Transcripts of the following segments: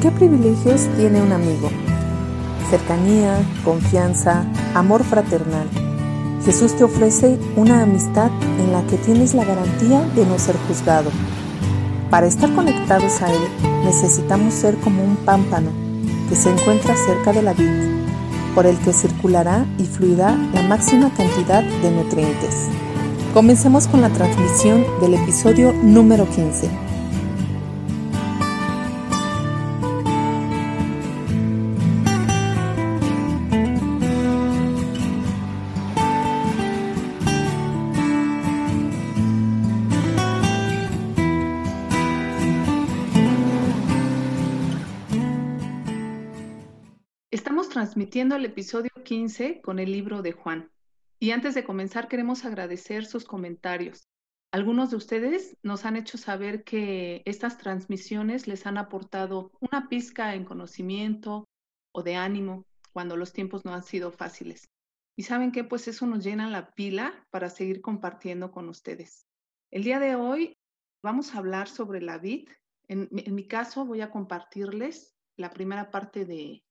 ¿Qué privilegios tiene un amigo? Cercanía, confianza, amor fraternal. Jesús te ofrece una amistad en la que tienes la garantía de no ser juzgado. Para estar conectados a Él necesitamos ser como un pámpano que se encuentra cerca de la vid, por el que circulará y fluirá la máxima cantidad de nutrientes. Comencemos con la transmisión del episodio número 15. Transmitiendo el episodio 15 con el libro de Juan. Y antes de comenzar, queremos agradecer sus comentarios. Algunos de ustedes nos han hecho saber que estas transmisiones les han aportado una pizca en conocimiento o de ánimo cuando los tiempos no han sido fáciles. Y saben que pues eso nos llena la pila para seguir compartiendo con ustedes. El día de hoy vamos a hablar sobre la vid. En mi caso voy a compartirles la primera parte de,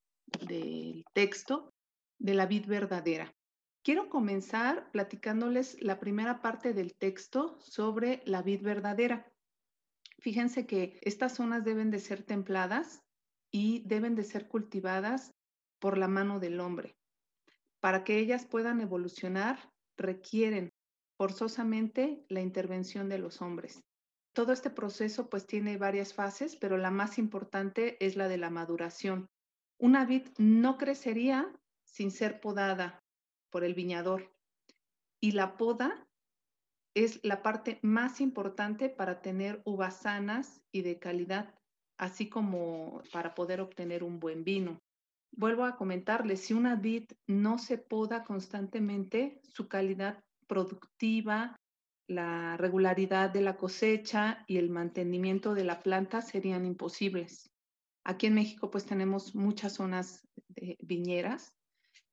del texto de la vid verdadera. Quiero comenzar platicándoles la primera parte del texto sobre la vid verdadera. Fíjense que estas zonas deben de ser templadas y deben de ser cultivadas por la mano del hombre. Para que ellas puedan evolucionar, requieren forzosamente la intervención de los hombres. Todo este proceso pues tiene varias fases, pero la más importante es la de la maduración. Una vid no crecería sin ser podada, por el viñador. Y la poda es la parte más importante para tener uvas sanas y de calidad, así como para poder obtener un buen vino. Vuelvo a comentarles, si una vid no se poda constantemente, su calidad productiva, la regularidad de la cosecha y el mantenimiento de la planta serían imposibles. Aquí en México pues tenemos muchas zonas viñeras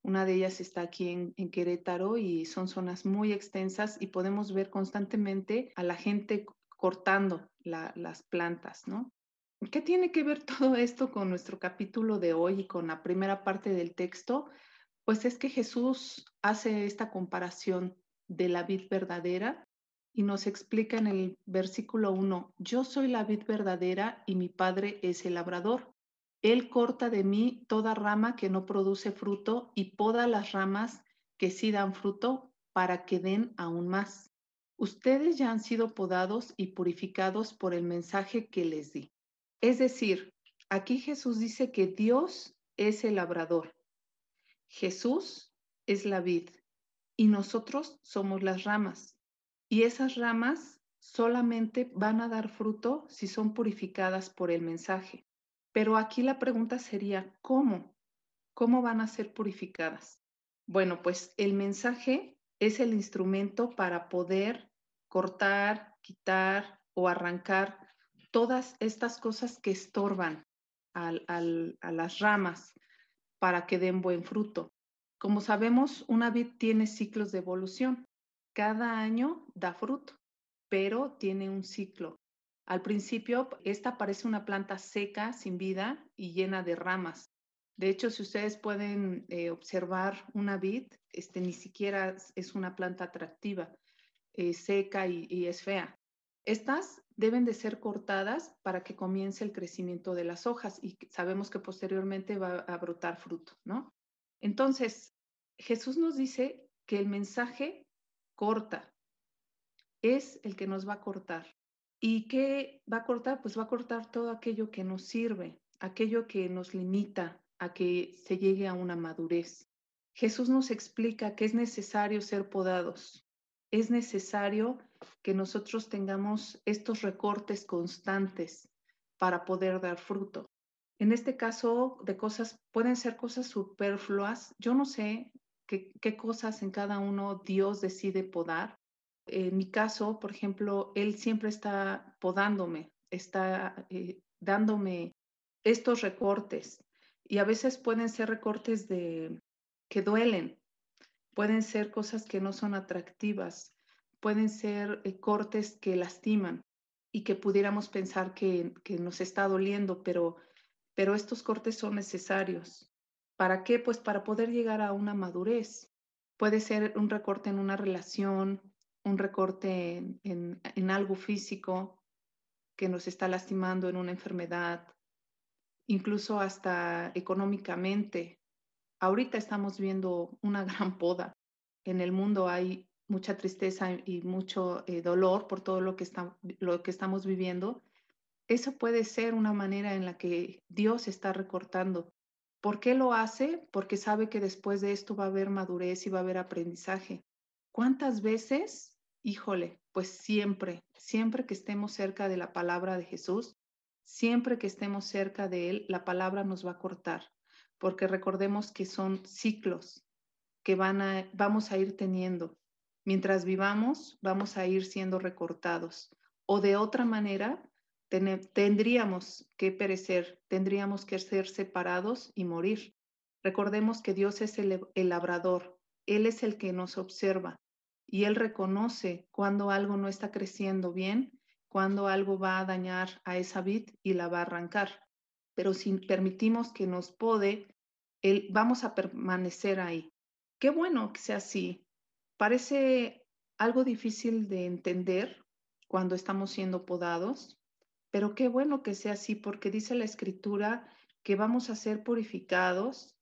una de ellas está aquí en, Querétaro y son zonas muy extensas y podemos ver constantemente a la gente cortando las plantas, ¿no? ¿Qué tiene que ver todo esto con nuestro capítulo de hoy y con la primera parte del texto? Pues es que Jesús hace esta comparación de la vid verdadera y nos explica en el versículo 1, yo soy la vid verdadera y mi padre es el labrador. Él corta de mí toda rama que no produce fruto y poda las ramas que sí dan fruto para que den aún más. Ustedes ya han sido podados y purificados por el mensaje que les di. Es decir, aquí Jesús dice que Dios es el labrador. Jesús es la vid y nosotros somos las ramas. Y esas ramas solamente van a dar fruto si son purificadas por el mensaje. Pero aquí la pregunta sería, ¿cómo? ¿Cómo van a ser purificadas? Bueno, pues el mensaje es el instrumento para poder cortar, quitar o arrancar todas estas cosas que estorban a las ramas para que den buen fruto. Como sabemos, una vid tiene ciclos de evolución. Cada año da fruto, pero tiene un ciclo. Al principio, esta parece una planta seca, sin vida y llena de ramas. De hecho, si ustedes pueden eh, observar una vid, este, ni siquiera es una planta atractiva, es seca y, y es fea. Estas deben de ser cortadas para que comience el crecimiento de las hojas y sabemos que posteriormente va a brotar fruto, ¿no? Entonces, Jesús nos dice que el mensaje corta, es el que nos va a cortar. ¿Y qué va a cortar? Pues va a cortar todo aquello que nos sirve, aquello que nos limita a que se llegue a una madurez. Jesús nos explica que es necesario ser podados, es necesario que nosotros tengamos estos recortes constantes para poder dar fruto. En este caso de cosas, pueden ser cosas superfluas. Yo no sé qué, cosas en cada uno Dios decide podar, en mi caso, por ejemplo, él siempre está podándome, está eh, dándome estos recortes y a veces pueden ser recortes de que duelen, pueden ser cosas que no son atractivas, pueden ser eh, cortes que lastiman y que pudiéramos pensar que, que, nos está doliendo, pero pero estos cortes son necesarios. ¿Para qué? Pues para poder llegar a una madurez. Puede ser un recorte en una relación, un recorte en, en, algo físico que nos está lastimando en una enfermedad, incluso hasta económicamente. Ahorita estamos viendo una gran poda. En el mundo hay mucha tristeza y mucho eh, dolor por todo lo que, está, lo que estamos viviendo. Eso puede ser una manera en la que Dios está recortando. ¿Por qué lo hace? Porque sabe que después de esto va a haber madurez y va a haber aprendizaje. ¿Cuántas veces? Híjole, pues siempre, siempre que estemos cerca de la palabra de Jesús, siempre que estemos cerca de Él, la palabra nos va a cortar, porque recordemos que son ciclos que van a, vamos a ir teniendo. Mientras vivamos, vamos a ir siendo recortados. O de otra manera, tendríamos que perecer, tendríamos que ser separados y morir. Recordemos que Dios es el, labrador, Él es el que nos observa y Él reconoce cuando algo no está creciendo bien, cuando algo va a dañar a esa vid y la va a arrancar. Pero si permitimos que nos pode, vamos a permanecer ahí. Qué bueno que sea así. Parece algo difícil de entender cuando estamos siendo podados, pero qué bueno que sea así porque dice la escritura que vamos a ser purificados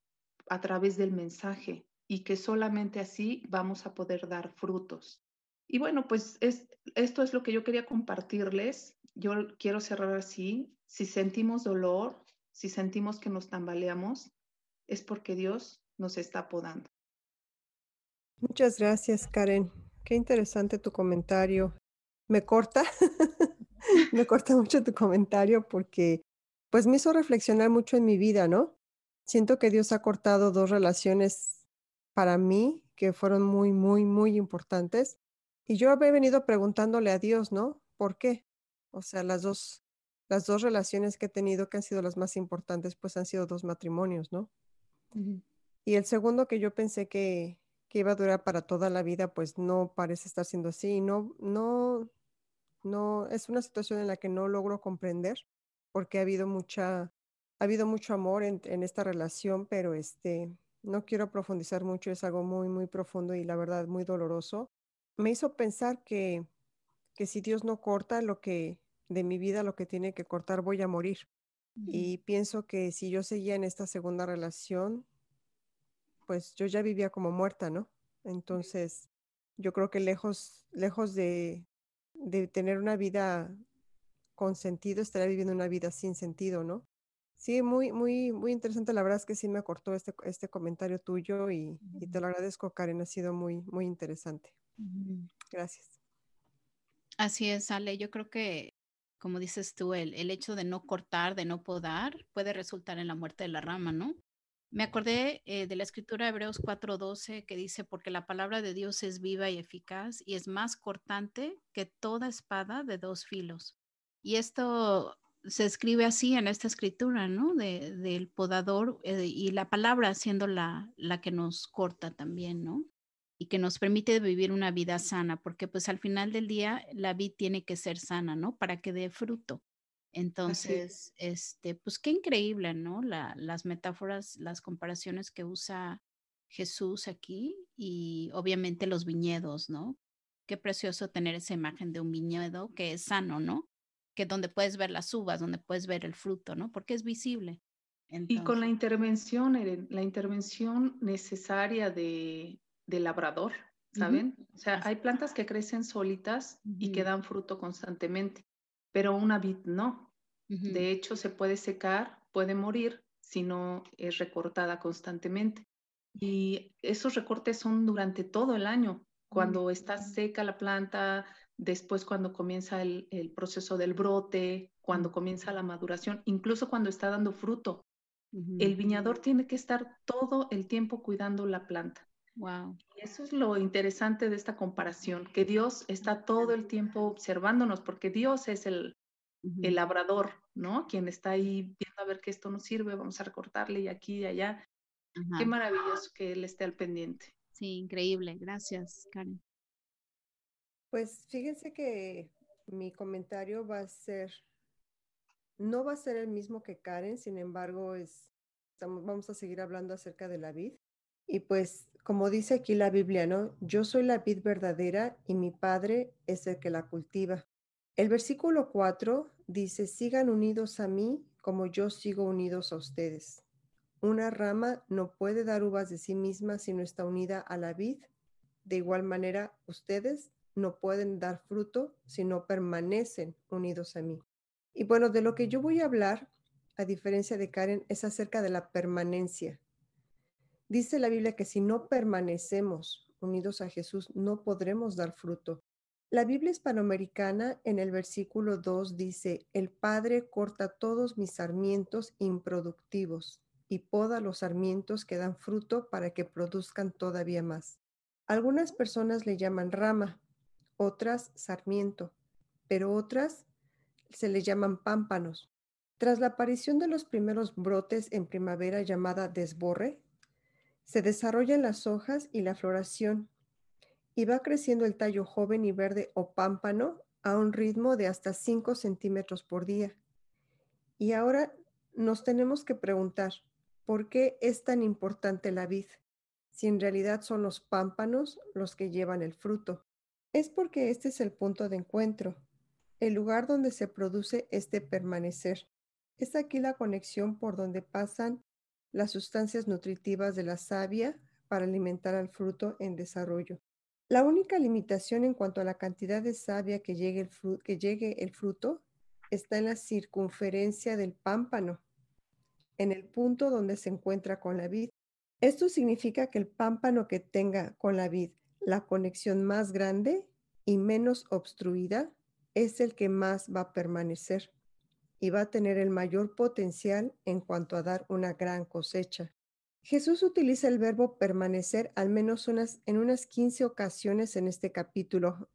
a través del mensaje y que solamente así vamos a poder dar frutos. Y bueno, pues es, esto es lo que yo quería compartirles. Yo quiero cerrar así. Si sentimos dolor, si sentimos que nos tambaleamos, es porque Dios nos está podando. Muchas gracias, Karen. Qué interesante tu comentario. Me corta, me corta mucho tu comentario porque pues me hizo reflexionar mucho en mi vida, ¿no? Siento que Dios ha cortado dos relaciones para mí que fueron muy, muy, muy importantes y yo he venido preguntándole a Dios, ¿no? ¿Por qué? O sea, las dos, las dos relaciones que he tenido que han sido las más importantes, pues han sido dos matrimonios, ¿no? Y el segundo que yo pensé que, que iba a durar para toda la vida, pues no parece estar siendo así. No, no, no, es una situación en la que no logro comprender porque ha habido mucha, ha habido mucho amor en, en esta relación, pero este, no quiero profundizar mucho, es algo muy, muy profundo y la verdad muy doloroso me hizo pensar que, que si Dios no corta lo que de mi vida, lo que tiene que cortar, voy a morir. Y pienso que si yo seguía en esta segunda relación, pues yo ya vivía como muerta, ¿no? Entonces, yo creo que lejos, lejos de, de tener una vida con sentido, estaría viviendo una vida sin sentido, ¿no? Sí, muy, muy, muy interesante. La verdad es que sí me acortó este, este comentario tuyo y, y, te lo agradezco, Karen. Ha sido muy, muy interesante. Gracias. Así es, Ale. Yo creo que, como dices tú, el, el hecho de no cortar, de no podar, puede resultar en la muerte de la rama, ¿no? Me acordé eh, de la escritura de Hebreos 4:12 que dice, porque la palabra de Dios es viva y eficaz y es más cortante que toda espada de dos filos. Y esto se escribe así en esta escritura, ¿no? De, del podador eh, y la palabra siendo la, la que nos corta también, ¿no? y que nos permite vivir una vida sana, porque pues al final del día la vida tiene que ser sana, ¿no? Para que dé fruto. Entonces, este, pues qué increíble, ¿no? La, las metáforas, las comparaciones que usa Jesús aquí y obviamente los viñedos, ¿no? Qué precioso tener esa imagen de un viñedo que es sano, ¿no? Que donde puedes ver las uvas, donde puedes ver el fruto, ¿no? Porque es visible. y con la intervención, la intervención necesaria de, de labrador, ¿saben? O sea, hay plantas que crecen solitas y que dan fruto constantemente, pero una vid no. De hecho, se puede secar, puede morir si no es recortada constantemente. Y esos recortes son durante todo el año. Cuando está seca la planta, después cuando comienza el, el proceso del brote, cuando comienza la maduración, incluso cuando está dando fruto. El viñador tiene que estar todo el tiempo cuidando la planta. Wow. eso es lo interesante de esta comparación, que Dios está todo el tiempo observándonos, porque Dios es el, el labrador, ¿no? Quien está ahí viendo a ver que esto no sirve, vamos a recortarle y aquí y allá. Qué maravilloso que Él esté al pendiente. Sí, increíble. Gracias, Karen. Pues fíjense que mi comentario va a ser no va a ser el mismo que Karen, sin embargo, es, vamos a seguir hablando acerca de la vid. Y pues, como dice aquí la Biblia, ¿no? Yo soy la vid verdadera y mi Padre es el que la cultiva. El versículo 4 dice, sigan unidos a mí como yo sigo unidos a ustedes. Una rama no puede dar uvas de sí misma si no está unida a la vid. De igual manera, ustedes no pueden dar fruto si no permanecen unidos a mí. Y bueno, de lo que yo voy a hablar, a diferencia de Karen, es acerca de la permanencia. Dice la Biblia que si no permanecemos unidos a Jesús, no podremos dar fruto. La Biblia hispanoamericana en el versículo 2 dice, el Padre corta todos mis sarmientos improductivos y poda los sarmientos que dan fruto para que produzcan todavía más. Algunas personas le llaman rama, otras sarmiento, pero otras se le llaman pámpanos. Tras la aparición de los primeros brotes en primavera llamada desborre, se desarrollan las hojas y la floración, y va creciendo el tallo joven y verde o pámpano a un ritmo de hasta 5 centímetros por día. Y ahora nos tenemos que preguntar, ¿por qué es tan importante la vid? Si en realidad son los pámpanos los que llevan el fruto. Es porque este es el punto de encuentro, el lugar donde se produce este permanecer. Es aquí la conexión por donde pasan las sustancias nutritivas de la savia para alimentar al fruto en desarrollo. La única limitación en cuanto a la cantidad de savia que llegue el, fruto está en la circunferencia del pámpano, en el punto donde se encuentra con la vid. Esto significa que el pámpano que tenga con la vid la conexión más grande y menos obstruida es el que más va a permanecer y va a tener el mayor potencial en cuanto a dar una gran cosecha. Jesús utiliza el verbo permanecer al menos en unas 15 ocasiones en este capítulo.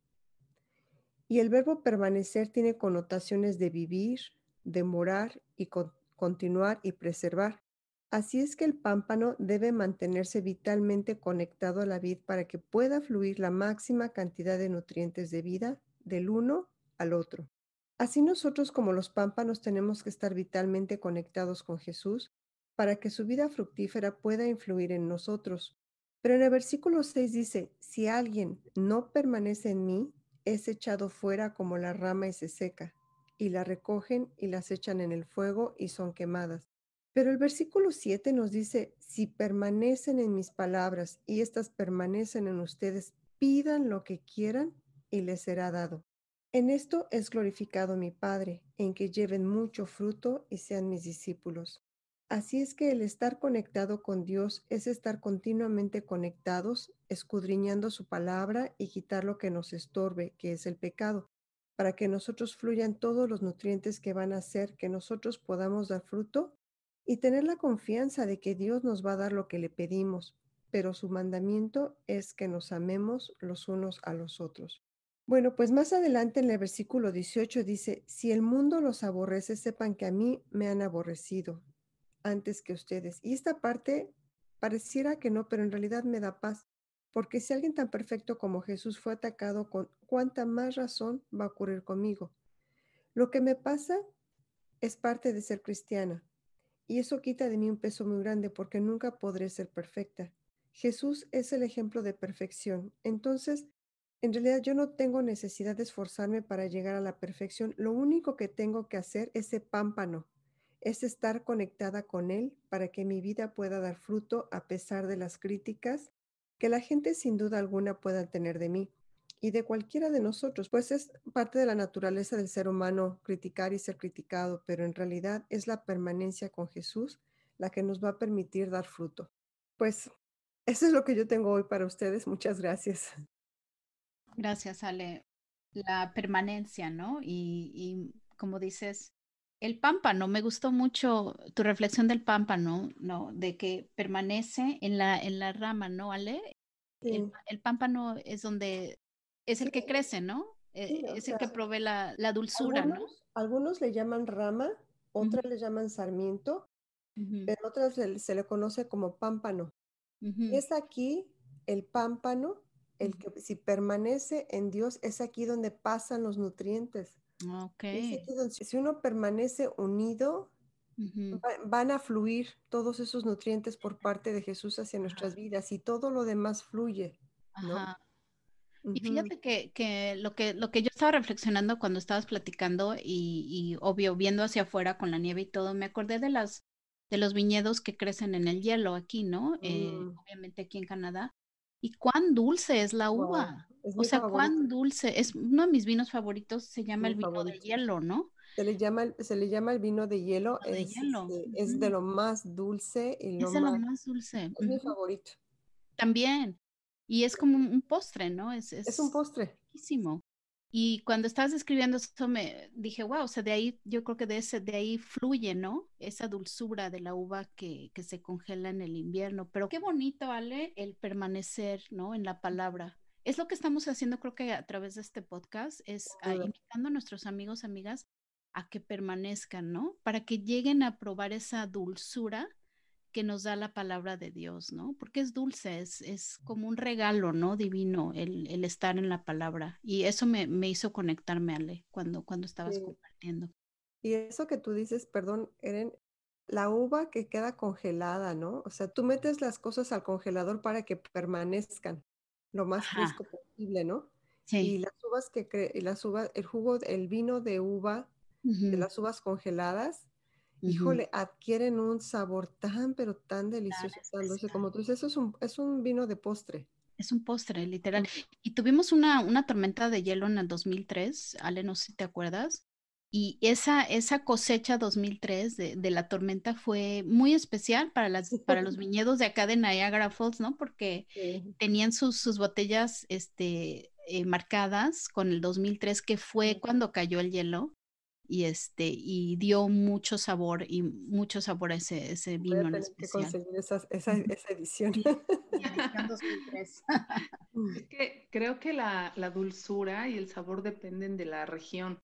Y el verbo permanecer tiene connotaciones de vivir, de morar y continuar y preservar. Así es que el pámpano debe mantenerse vitalmente conectado a la vid para que pueda fluir la máxima cantidad de nutrientes de vida del uno al otro. Así nosotros como los pámpanos tenemos que estar vitalmente conectados con Jesús para que su vida fructífera pueda influir en nosotros. Pero en el versículo 6 dice, si alguien no permanece en mí, es echado fuera como la rama y se seca, y la recogen y las echan en el fuego y son quemadas. Pero el versículo 7 nos dice, si permanecen en mis palabras y éstas permanecen en ustedes, pidan lo que quieran y les será dado. En esto es glorificado mi Padre, en que lleven mucho fruto y sean mis discípulos. Así es que el estar conectado con Dios es estar continuamente conectados, escudriñando su palabra y quitar lo que nos estorbe, que es el pecado, para que nosotros fluyan todos los nutrientes que van a hacer que nosotros podamos dar fruto y tener la confianza de que Dios nos va a dar lo que le pedimos, pero su mandamiento es que nos amemos los unos a los otros. Bueno, pues más adelante en el versículo 18 dice, si el mundo los aborrece, sepan que a mí me han aborrecido antes que ustedes. Y esta parte pareciera que no, pero en realidad me da paz, porque si alguien tan perfecto como Jesús fue atacado con cuánta más razón va a ocurrir conmigo. Lo que me pasa es parte de ser cristiana. Y eso quita de mí un peso muy grande porque nunca podré ser perfecta. Jesús es el ejemplo de perfección. Entonces, en realidad yo no tengo necesidad de esforzarme para llegar a la perfección. Lo único que tengo que hacer es pámpano, es estar conectada con Él para que mi vida pueda dar fruto a pesar de las críticas que la gente sin duda alguna pueda tener de mí y de cualquiera de nosotros, pues es parte de la naturaleza del ser humano criticar y ser criticado, pero en realidad es la permanencia con Jesús la que nos va a permitir dar fruto. Pues eso es lo que yo tengo hoy para ustedes. Muchas gracias. Gracias, Ale. La permanencia, ¿no? Y, y como dices, el pámpano, me gustó mucho tu reflexión del pámpano, ¿no? De que permanece en la, en la rama, ¿no, Ale? El, el, pámpano es donde es el que crece, ¿no? Eh, es el que provee la, dulzura, algunos, ¿no? Algunos le llaman rama, otras le llaman sarmiento, pero otras se, le conoce como pámpano. Es aquí el pámpano, el que si permanece en Dios, es aquí donde pasan los nutrientes. Ok. si uno permanece unido, van a fluir todos esos nutrientes por parte de Jesús hacia nuestras vidas y todo lo demás fluye. ¿no? Y fíjate que, lo que lo que yo estaba reflexionando cuando estabas platicando y, obvio viendo hacia afuera con la nieve y todo, me acordé de las de los viñedos que crecen en el hielo aquí, ¿no? Eh, mm. obviamente aquí en Canadá. Y cuán dulce es la uva. o sea, cuán dulce. Es uno de mis vinos favoritos, se llama el vino de hielo, ¿no? Se le llama, se le llama el vino de hielo. de es, hielo. Este, es de lo más dulce y lo, es de lo más dulce. Es mi favorito. También. Y es como un postre, ¿no? Es, es, un postre. Riquísimo. Y cuando estabas escribiendo eso me dije, wow, o sea, de ahí, yo creo que de ese, de ahí fluye, ¿no? Esa dulzura de la uva que, que se congela en el invierno. Pero qué bonito, Ale, el permanecer, ¿no? En la palabra. Es lo que estamos haciendo, creo que a través de este podcast, es invitando a nuestros amigos, amigas, a que permanezcan, ¿no? Para que lleguen a probar esa dulzura que nos da la palabra de Dios, ¿no? Porque es dulce, es, es como un regalo, ¿no? Divino el, el estar en la palabra. Y eso me, me hizo conectarme, Ale, cuando, cuando estabas compartiendo. Y eso que tú dices, perdón, Eren, la uva que queda congelada, ¿no? O sea, tú metes las cosas al congelador para que permanezcan lo más fresco posible, ¿no? Sí. Y las uvas que las uvas, el jugo, el vino de uva, de las uvas congeladas, híjole, adquieren un sabor tan, pero tan delicioso, como tú dices, eso es un, es un vino de postre. Es un postre, literal. Y tuvimos una, una tormenta de hielo en el 2003, Ale, no sé si te acuerdas. Y esa, esa cosecha 2003 de, de, la tormenta fue muy especial para, las, para los viñedos de acá de Niagara Falls, ¿no? Porque tenían sus, sus botellas este, eh, marcadas con el 2003, que fue cuando cayó el hielo y este y dio mucho sabor y mucho sabor a ese, ese vino Voy a tener que conseguir esa, esa, edición. es que creo que la, la, dulzura y el sabor dependen de la región,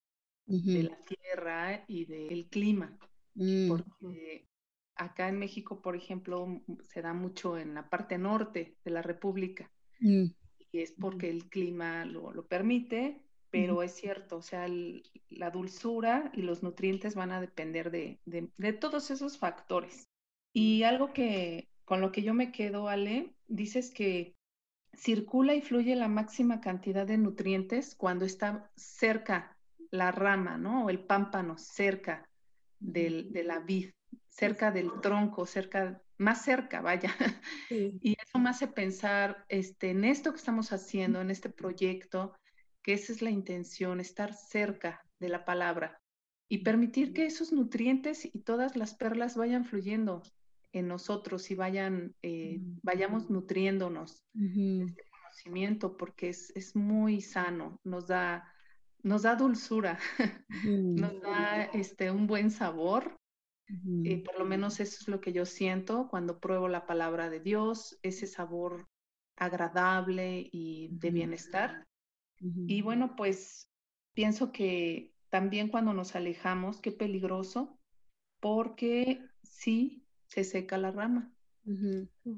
de la tierra y del clima. Mm. Porque acá en México, por ejemplo, se da mucho en la parte norte de la República. Mm. Y es porque el clima lo, lo permite, pero es cierto, o sea, la dulzura y los nutrientes van a depender de, todos esos factores. Y algo que con lo que yo me quedo, Ale, dices que circula y fluye la máxima cantidad de nutrientes cuando está cerca la rama, ¿no? O el pámpano, cerca del, de la vid, cerca del tronco, cerca, más cerca, vaya. Y eso me hace pensar este, en esto que estamos haciendo, en este proyecto, que esa es la intención, estar cerca de la palabra y permitir que esos nutrientes y todas las perlas vayan fluyendo en nosotros y vayan, eh, vayamos nutriéndonos de este conocimiento porque es, es, muy sano, nos da, nos da dulzura, nos da este, un buen sabor. y por lo menos eso es lo que yo siento cuando pruebo la palabra de Dios, ese sabor agradable y de bienestar. Y bueno, pues pienso que también cuando nos alejamos, qué peligroso, porque sí se seca la rama.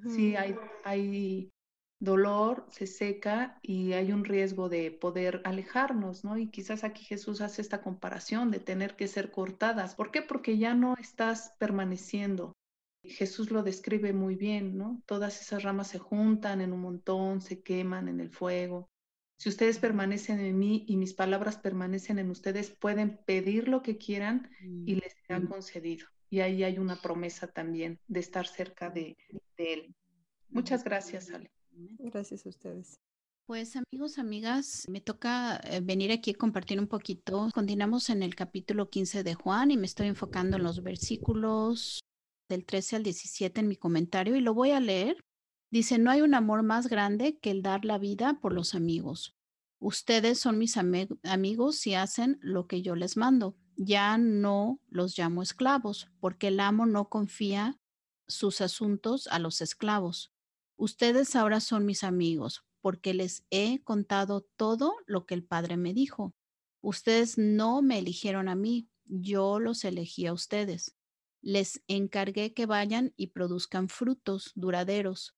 Sí hay, hay dolor, se seca y hay un riesgo de poder alejarnos, ¿no? Y quizás aquí Jesús hace esta comparación de tener que ser cortadas. ¿Por qué? Porque ya no estás permaneciendo. Jesús lo describe muy bien, ¿no? Todas esas ramas se juntan en un montón, se queman en el fuego. Si ustedes permanecen en mí y mis palabras permanecen en ustedes, pueden pedir lo que quieran y mm, les será concedido. Y ahí hay una promesa también de estar cerca de, Él. Muchas gracias, Ale. Gracias a ustedes. Pues amigos, amigas, me toca eh, venir aquí a compartir un poquito. Continuamos en el capítulo 15 de Juan y me estoy enfocando en los versículos del 13 al 17 en mi comentario y lo voy a leer Dice, no hay un amor más grande que el dar la vida por los amigos. Ustedes son mis amigos si hacen lo que yo les mando. Ya no los llamo esclavos, porque el amo no confía sus asuntos a los esclavos. Ustedes ahora son mis amigos, porque les he contado todo lo que el Padre me dijo. Ustedes no me eligieron a mí, yo los elegí a ustedes. Les encargué que vayan y produzcan frutos duraderos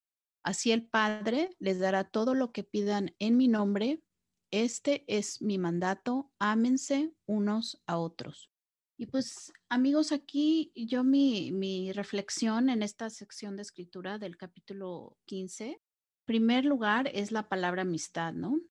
Así el Padre les dará todo lo que pidan en mi nombre Este es mi mandato, ámense unos a otros. Y pues amigos, aquí yo mi, mi reflexión en esta sección de escritura del capítulo 15, primer lugar es la palabra amistad, ¿no?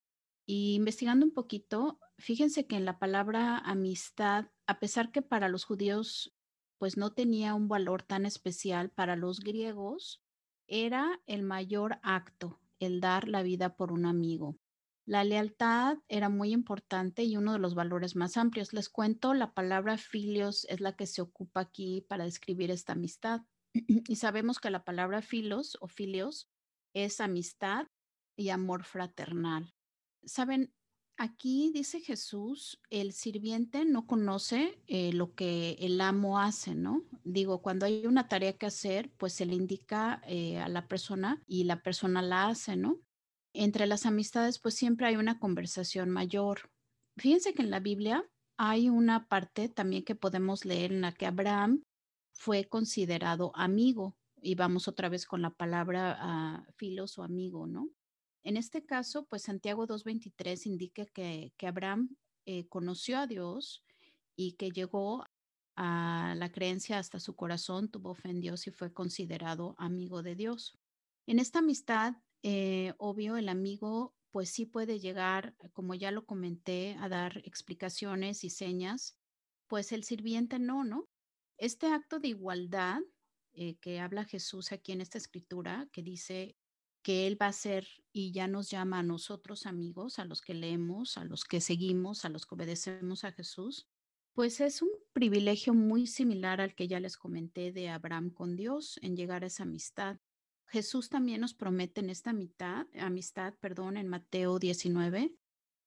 Y investigando un poquito, fíjense que en la palabra amistad, a pesar que para los judíos pues no tenía un valor tan especial, para los griegos era el mayor acto, el dar la vida por un amigo. La lealtad era muy importante y uno de los valores más amplios. Les cuento, la palabra filios es la que se ocupa aquí para describir esta amistad. Y sabemos que la palabra filos o filios es amistad y amor fraternal. Saben, aquí dice Jesús, el sirviente no conoce eh, lo que el amo hace, ¿no? Digo, cuando hay una tarea que hacer, pues se le indica eh, a la persona y la persona la hace, ¿no? entre las amistades pues siempre hay una conversación mayor. Fíjense que en la Biblia hay una parte también que podemos leer en la que Abraham fue considerado amigo y vamos otra vez con la palabra uh, filos o amigo, ¿no? En este caso, pues Santiago 2.23 indica que, que Abraham eh, conoció a Dios y que llegó a la creencia hasta su corazón, tuvo fe en Dios y fue considerado amigo de Dios. En esta amistad eh, obvio, el amigo pues sí puede llegar, como ya lo comenté, a dar explicaciones y señas, pues el sirviente no, ¿no? Este acto de igualdad eh, que habla Jesús aquí en esta escritura, que dice que Él va a ser y ya nos llama a nosotros amigos, a los que leemos, a los que seguimos, a los que obedecemos a Jesús, pues es un privilegio muy similar al que ya les comenté de Abraham con Dios en llegar a esa amistad. Jesús también nos promete en esta mitad, amistad, perdón, en Mateo 19,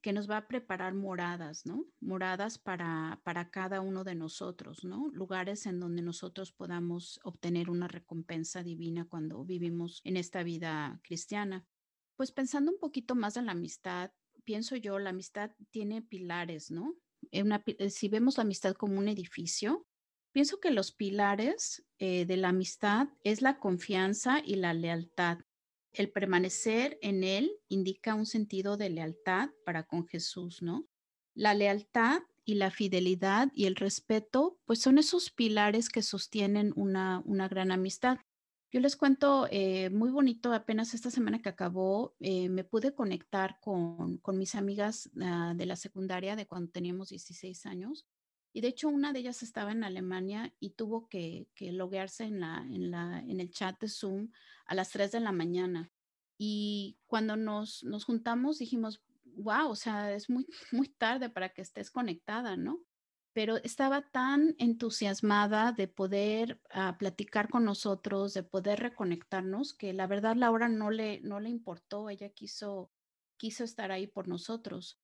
que nos va a preparar moradas, ¿no? Moradas para, para cada uno de nosotros, ¿no? Lugares en donde nosotros podamos obtener una recompensa divina cuando vivimos en esta vida cristiana. Pues pensando un poquito más en la amistad, pienso yo, la amistad tiene pilares, ¿no? Eh, si vemos la amistad como un edificio, Pienso que los pilares eh, de la amistad es la confianza y la lealtad. El permanecer en Él indica un sentido de lealtad para con Jesús, ¿no? La lealtad y la fidelidad y el respeto, pues son esos pilares que sostienen una, una gran amistad. Yo les cuento eh, muy bonito, apenas esta semana que acabó, eh, me pude conectar con, con mis amigas uh, de la secundaria de cuando teníamos 16 años y de hecho, una de ellas estaba en Alemania y tuvo que, que loguearse en, la, en, la, en el chat de Zoom a las 3 de la mañana. Y cuando nos, nos juntamos dijimos, wow, o sea, es muy, muy tarde para que estés conectada, ¿no? Pero estaba tan entusiasmada de poder uh, platicar con nosotros, de poder reconectarnos, que la verdad la hora no le, no le importó, ella quiso, quiso estar ahí por nosotros.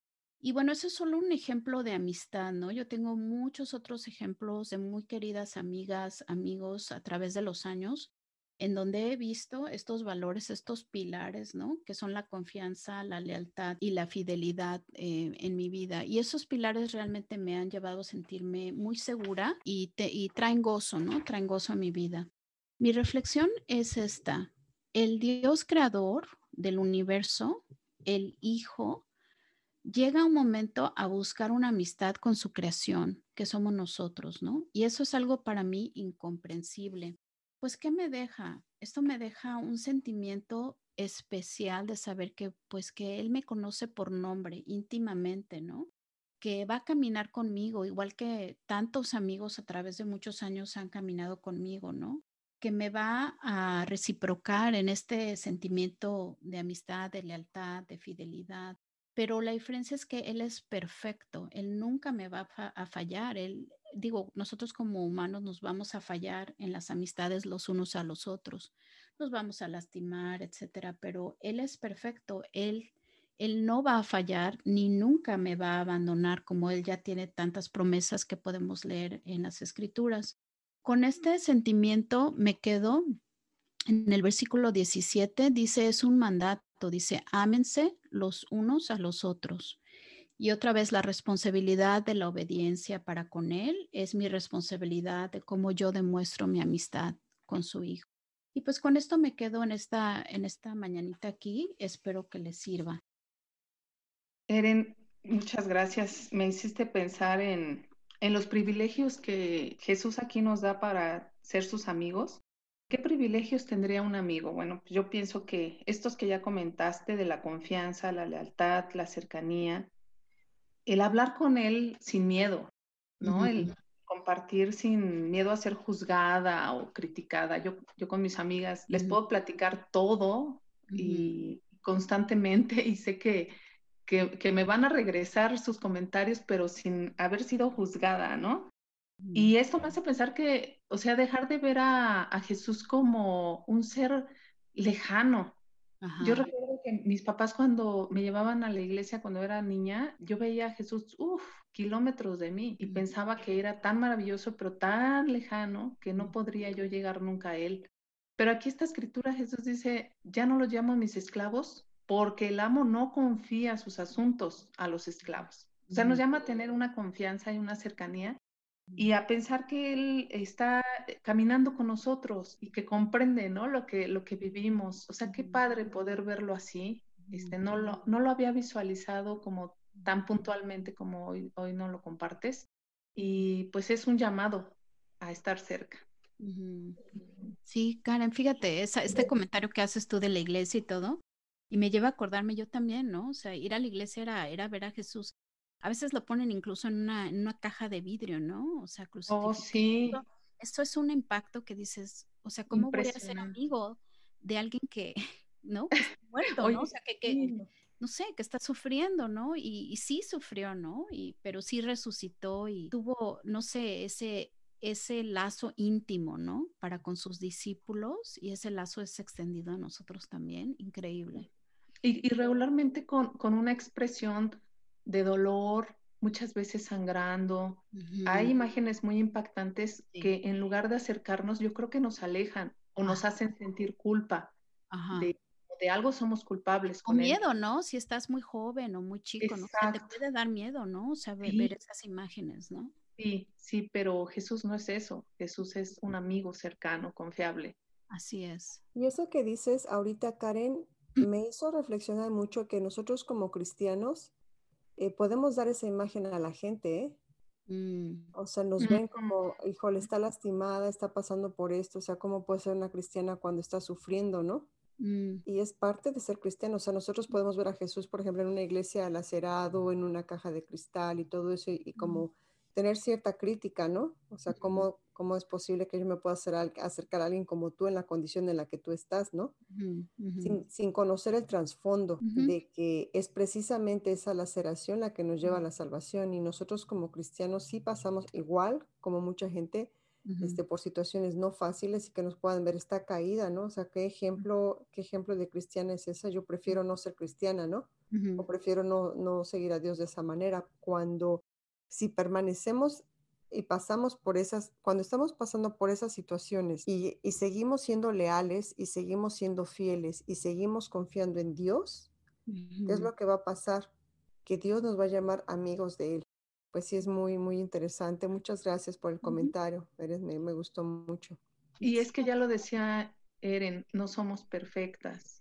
Y bueno, eso es solo un ejemplo de amistad, ¿no? Yo tengo muchos otros ejemplos de muy queridas amigas, amigos a través de los años, en donde he visto estos valores, estos pilares, ¿no? Que son la confianza, la lealtad y la fidelidad eh, en mi vida. Y esos pilares realmente me han llevado a sentirme muy segura y, y traen gozo, ¿no? Traen gozo a mi vida. Mi reflexión es esta. El Dios creador del universo, el Hijo, llega un momento a buscar una amistad con su creación, que somos nosotros, ¿no? Y eso es algo para mí incomprensible. Pues, ¿qué me deja? Esto me deja un sentimiento especial de saber que, pues, que Él me conoce por nombre, íntimamente, ¿no? Que va a caminar conmigo, igual que tantos amigos a través de muchos años han caminado conmigo, ¿no? Que me va a reciprocar en este sentimiento de amistad, de lealtad, de fidelidad, pero la diferencia es que Él es perfecto, Él nunca me va a fallar, Él, digo, nosotros como humanos nos vamos a fallar en las amistades los unos a los otros, nos vamos a lastimar, etcétera, pero Él es perfecto, Él, Él no va a fallar ni nunca me va a abandonar como Él ya tiene tantas promesas que podemos leer en las escrituras. Con este sentimiento me quedo en el versículo 17, dice, es un mandato dice, ámense los unos a los otros. Y otra vez la responsabilidad de la obediencia para con Él es mi responsabilidad de cómo yo demuestro mi amistad con su Hijo. Y pues con esto me quedo en esta, en esta mañanita aquí. Espero que les sirva. Eren, muchas gracias. Me hiciste pensar en, en los privilegios que Jesús aquí nos da para ser sus amigos. ¿Qué privilegios tendría un amigo? Bueno, yo pienso que estos que ya comentaste de la confianza, la lealtad, la cercanía, el hablar con él sin miedo, ¿no? El compartir sin miedo a ser juzgada o criticada. Yo, yo con mis amigas les puedo platicar todo y constantemente y sé que, que, me van a regresar sus comentarios, pero sin haber sido juzgada, ¿no? Y esto me hace pensar que, o sea, dejar de ver a, Jesús como un ser lejano. Yo recuerdo que mis papás cuando me llevaban a la iglesia cuando era niña, yo veía a Jesús, uff, kilómetros de mí y pensaba que era tan maravilloso, pero tan lejano que no podría yo llegar nunca a él. Pero aquí esta escritura Jesús dice, ya no los llamo mis esclavos porque el amo no confía sus asuntos a los esclavos. O sea, nos llama a tener una confianza y una cercanía y a pensar que Él está caminando con nosotros y que comprende, ¿no? Lo que, lo que vivimos. O sea, qué padre poder verlo así. Este, no, lo, no lo había visualizado como tan puntualmente como hoy, hoy no lo compartes. Y pues es un llamado a estar cerca. Sí, Karen, fíjate, este comentario que haces tú de la iglesia y todo, y me lleva a acordarme yo también, ¿no? O sea, ir a la iglesia era, era ver a Jesús a veces lo ponen incluso en una, en una caja de vidrio, ¿no? O sea, Oh, sí. Esto, es un impacto que dices, o sea, ¿cómo voy a ser amigo de alguien que, ¿no? Que está muerto, ¿no? O sea, que, no sé, que está sufriendo, ¿no? Y, sí sufrió, ¿no? Y, pero sí resucitó y tuvo, no sé, ese, ese lazo íntimo, ¿no? Para con sus discípulos y ese lazo es extendido a nosotros también, increíble. Y, regularmente con, con, una expresión de dolor, muchas veces sangrando. Hay imágenes muy impactantes que en lugar de acercarnos, yo creo que nos alejan o nos hacen sentir culpa de, algo somos culpables. Con o miedo, ¿no? Si estás muy joven o muy chico, ¿no? te puede dar miedo, ¿no? O sea, ver, esas imágenes, ¿no? Sí, sí, pero Jesús no es eso. Jesús es un amigo cercano, confiable. Así es. Y eso que dices ahorita, Karen, me hizo reflexionar mucho que nosotros como cristianos eh, podemos dar esa imagen a la gente, ¿eh? mm. O sea, nos ven como, híjole, está lastimada, está pasando por esto, o sea, ¿cómo puede ser una cristiana cuando está sufriendo, no? Mm. Y es parte de ser cristiano, o sea, nosotros podemos ver a Jesús, por ejemplo, en una iglesia lacerado, en una caja de cristal y todo eso, y, como tener cierta crítica, ¿no? O sea, ¿cómo, cómo es posible que yo me pueda hacer, acercar a alguien como tú en la condición en la que tú estás, ¿no? Sin, conocer el trasfondo de que es precisamente esa laceración la que nos lleva a la salvación y nosotros como cristianos sí pasamos igual como mucha gente este, por situaciones no fáciles y que nos puedan ver esta caída, ¿no? O sea, ¿qué ejemplo, qué ejemplo de cristiana es esa? Yo prefiero no ser cristiana, ¿no? O prefiero no, no seguir a Dios de esa manera cuando si permanecemos y pasamos por esas, cuando estamos pasando por esas situaciones y, seguimos siendo leales y seguimos siendo fieles y seguimos confiando en Dios, ¿qué es lo que va a pasar? Que Dios nos va a llamar amigos de Él. Pues sí, es muy, muy interesante. Muchas gracias por el comentario. Eres, me, me gustó mucho. Y es que ya lo decía Eren, no somos perfectas.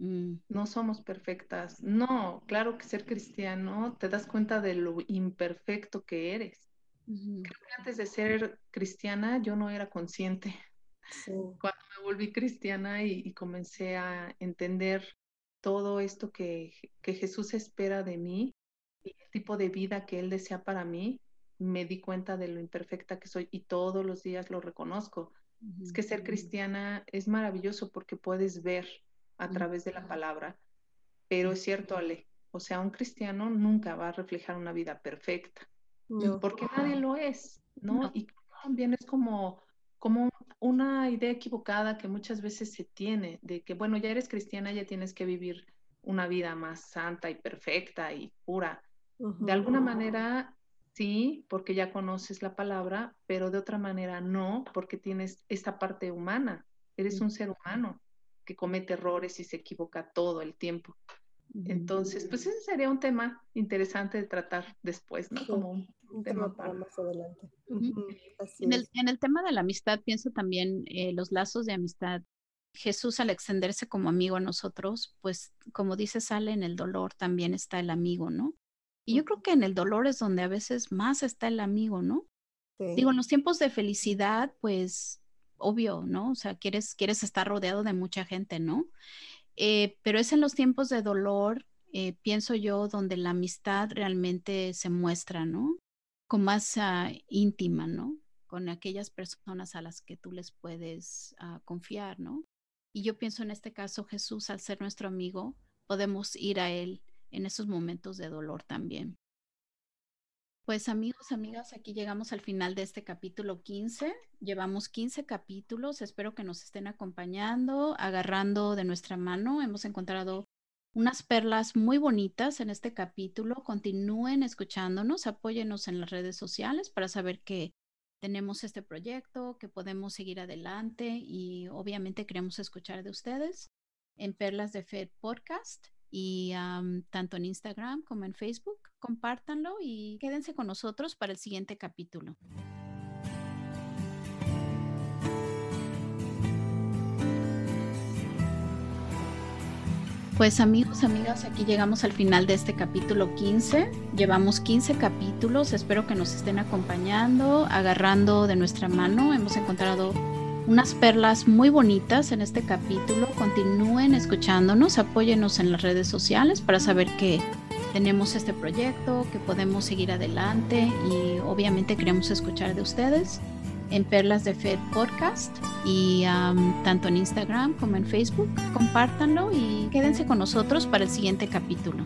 Mm. No somos perfectas. No, claro que ser cristiano te das cuenta de lo imperfecto que eres. Creo que antes de ser cristiana yo no era consciente. Cuando me volví cristiana y, comencé a entender todo esto que, Jesús espera de mí y el tipo de vida que Él desea para mí, me di cuenta de lo imperfecta que soy y todos los días lo reconozco. Es que ser cristiana es maravilloso porque puedes ver a través de la palabra, pero es cierto, Ale, o sea, un cristiano nunca va a reflejar una vida perfecta. Porque nadie lo es, ¿no? Y también es como, como una idea equivocada que muchas veces se tiene de que, bueno, ya eres cristiana, ya tienes que vivir una vida más santa y perfecta y pura. De alguna manera, sí, porque ya conoces la palabra, pero de otra manera no, porque tienes esta parte humana. Eres un ser humano que comete errores y se equivoca todo el tiempo. Entonces, pues ese sería un tema interesante de tratar después, ¿no? Como un, tema, para más adelante. en, el, en, el, tema de la amistad, pienso también eh, los lazos de amistad Jesús al extenderse como amigo a nosotros, pues como dice, sale en el dolor también está el amigo, ¿no? Y yo creo que en el dolor es donde a veces más está el amigo, ¿no? Digo, en los tiempos de felicidad, pues obvio, ¿no? O sea, quieres, quieres estar rodeado de mucha gente, ¿no? Eh, pero es en los tiempos de dolor, eh, pienso yo, donde la amistad realmente se muestra, ¿no? Con más ah, íntima, ¿no? Con aquellas personas a las que tú les puedes ah, confiar, ¿no? Y yo pienso en este caso, Jesús, al ser nuestro amigo, podemos ir a Él en esos momentos de dolor también. Pues amigos, amigas, aquí llegamos al final de este capítulo 15. Llevamos 15 capítulos. Espero que nos estén acompañando, agarrando de nuestra mano. Hemos encontrado unas perlas muy bonitas en este capítulo. Continúen escuchándonos, apóyenos en las redes sociales para saber que tenemos este proyecto, que podemos seguir adelante y obviamente queremos escuchar de ustedes en Perlas de Fed Podcast y tanto en Instagram como en Facebook. Compártanlo y quédense con nosotros para el siguiente capítulo. Pues amigos, amigas, aquí llegamos al final de este capítulo 15. Llevamos 15 capítulos, espero que nos estén acompañando, agarrando de nuestra mano. Hemos encontrado unas perlas muy bonitas en este capítulo. Continúen escuchándonos, apóyenos en las redes sociales para saber que tenemos este proyecto, que podemos seguir adelante y obviamente queremos escuchar de ustedes en Perlas de Fed Podcast y tanto en Instagram como en Facebook. Compártanlo y quédense con nosotros para el siguiente capítulo.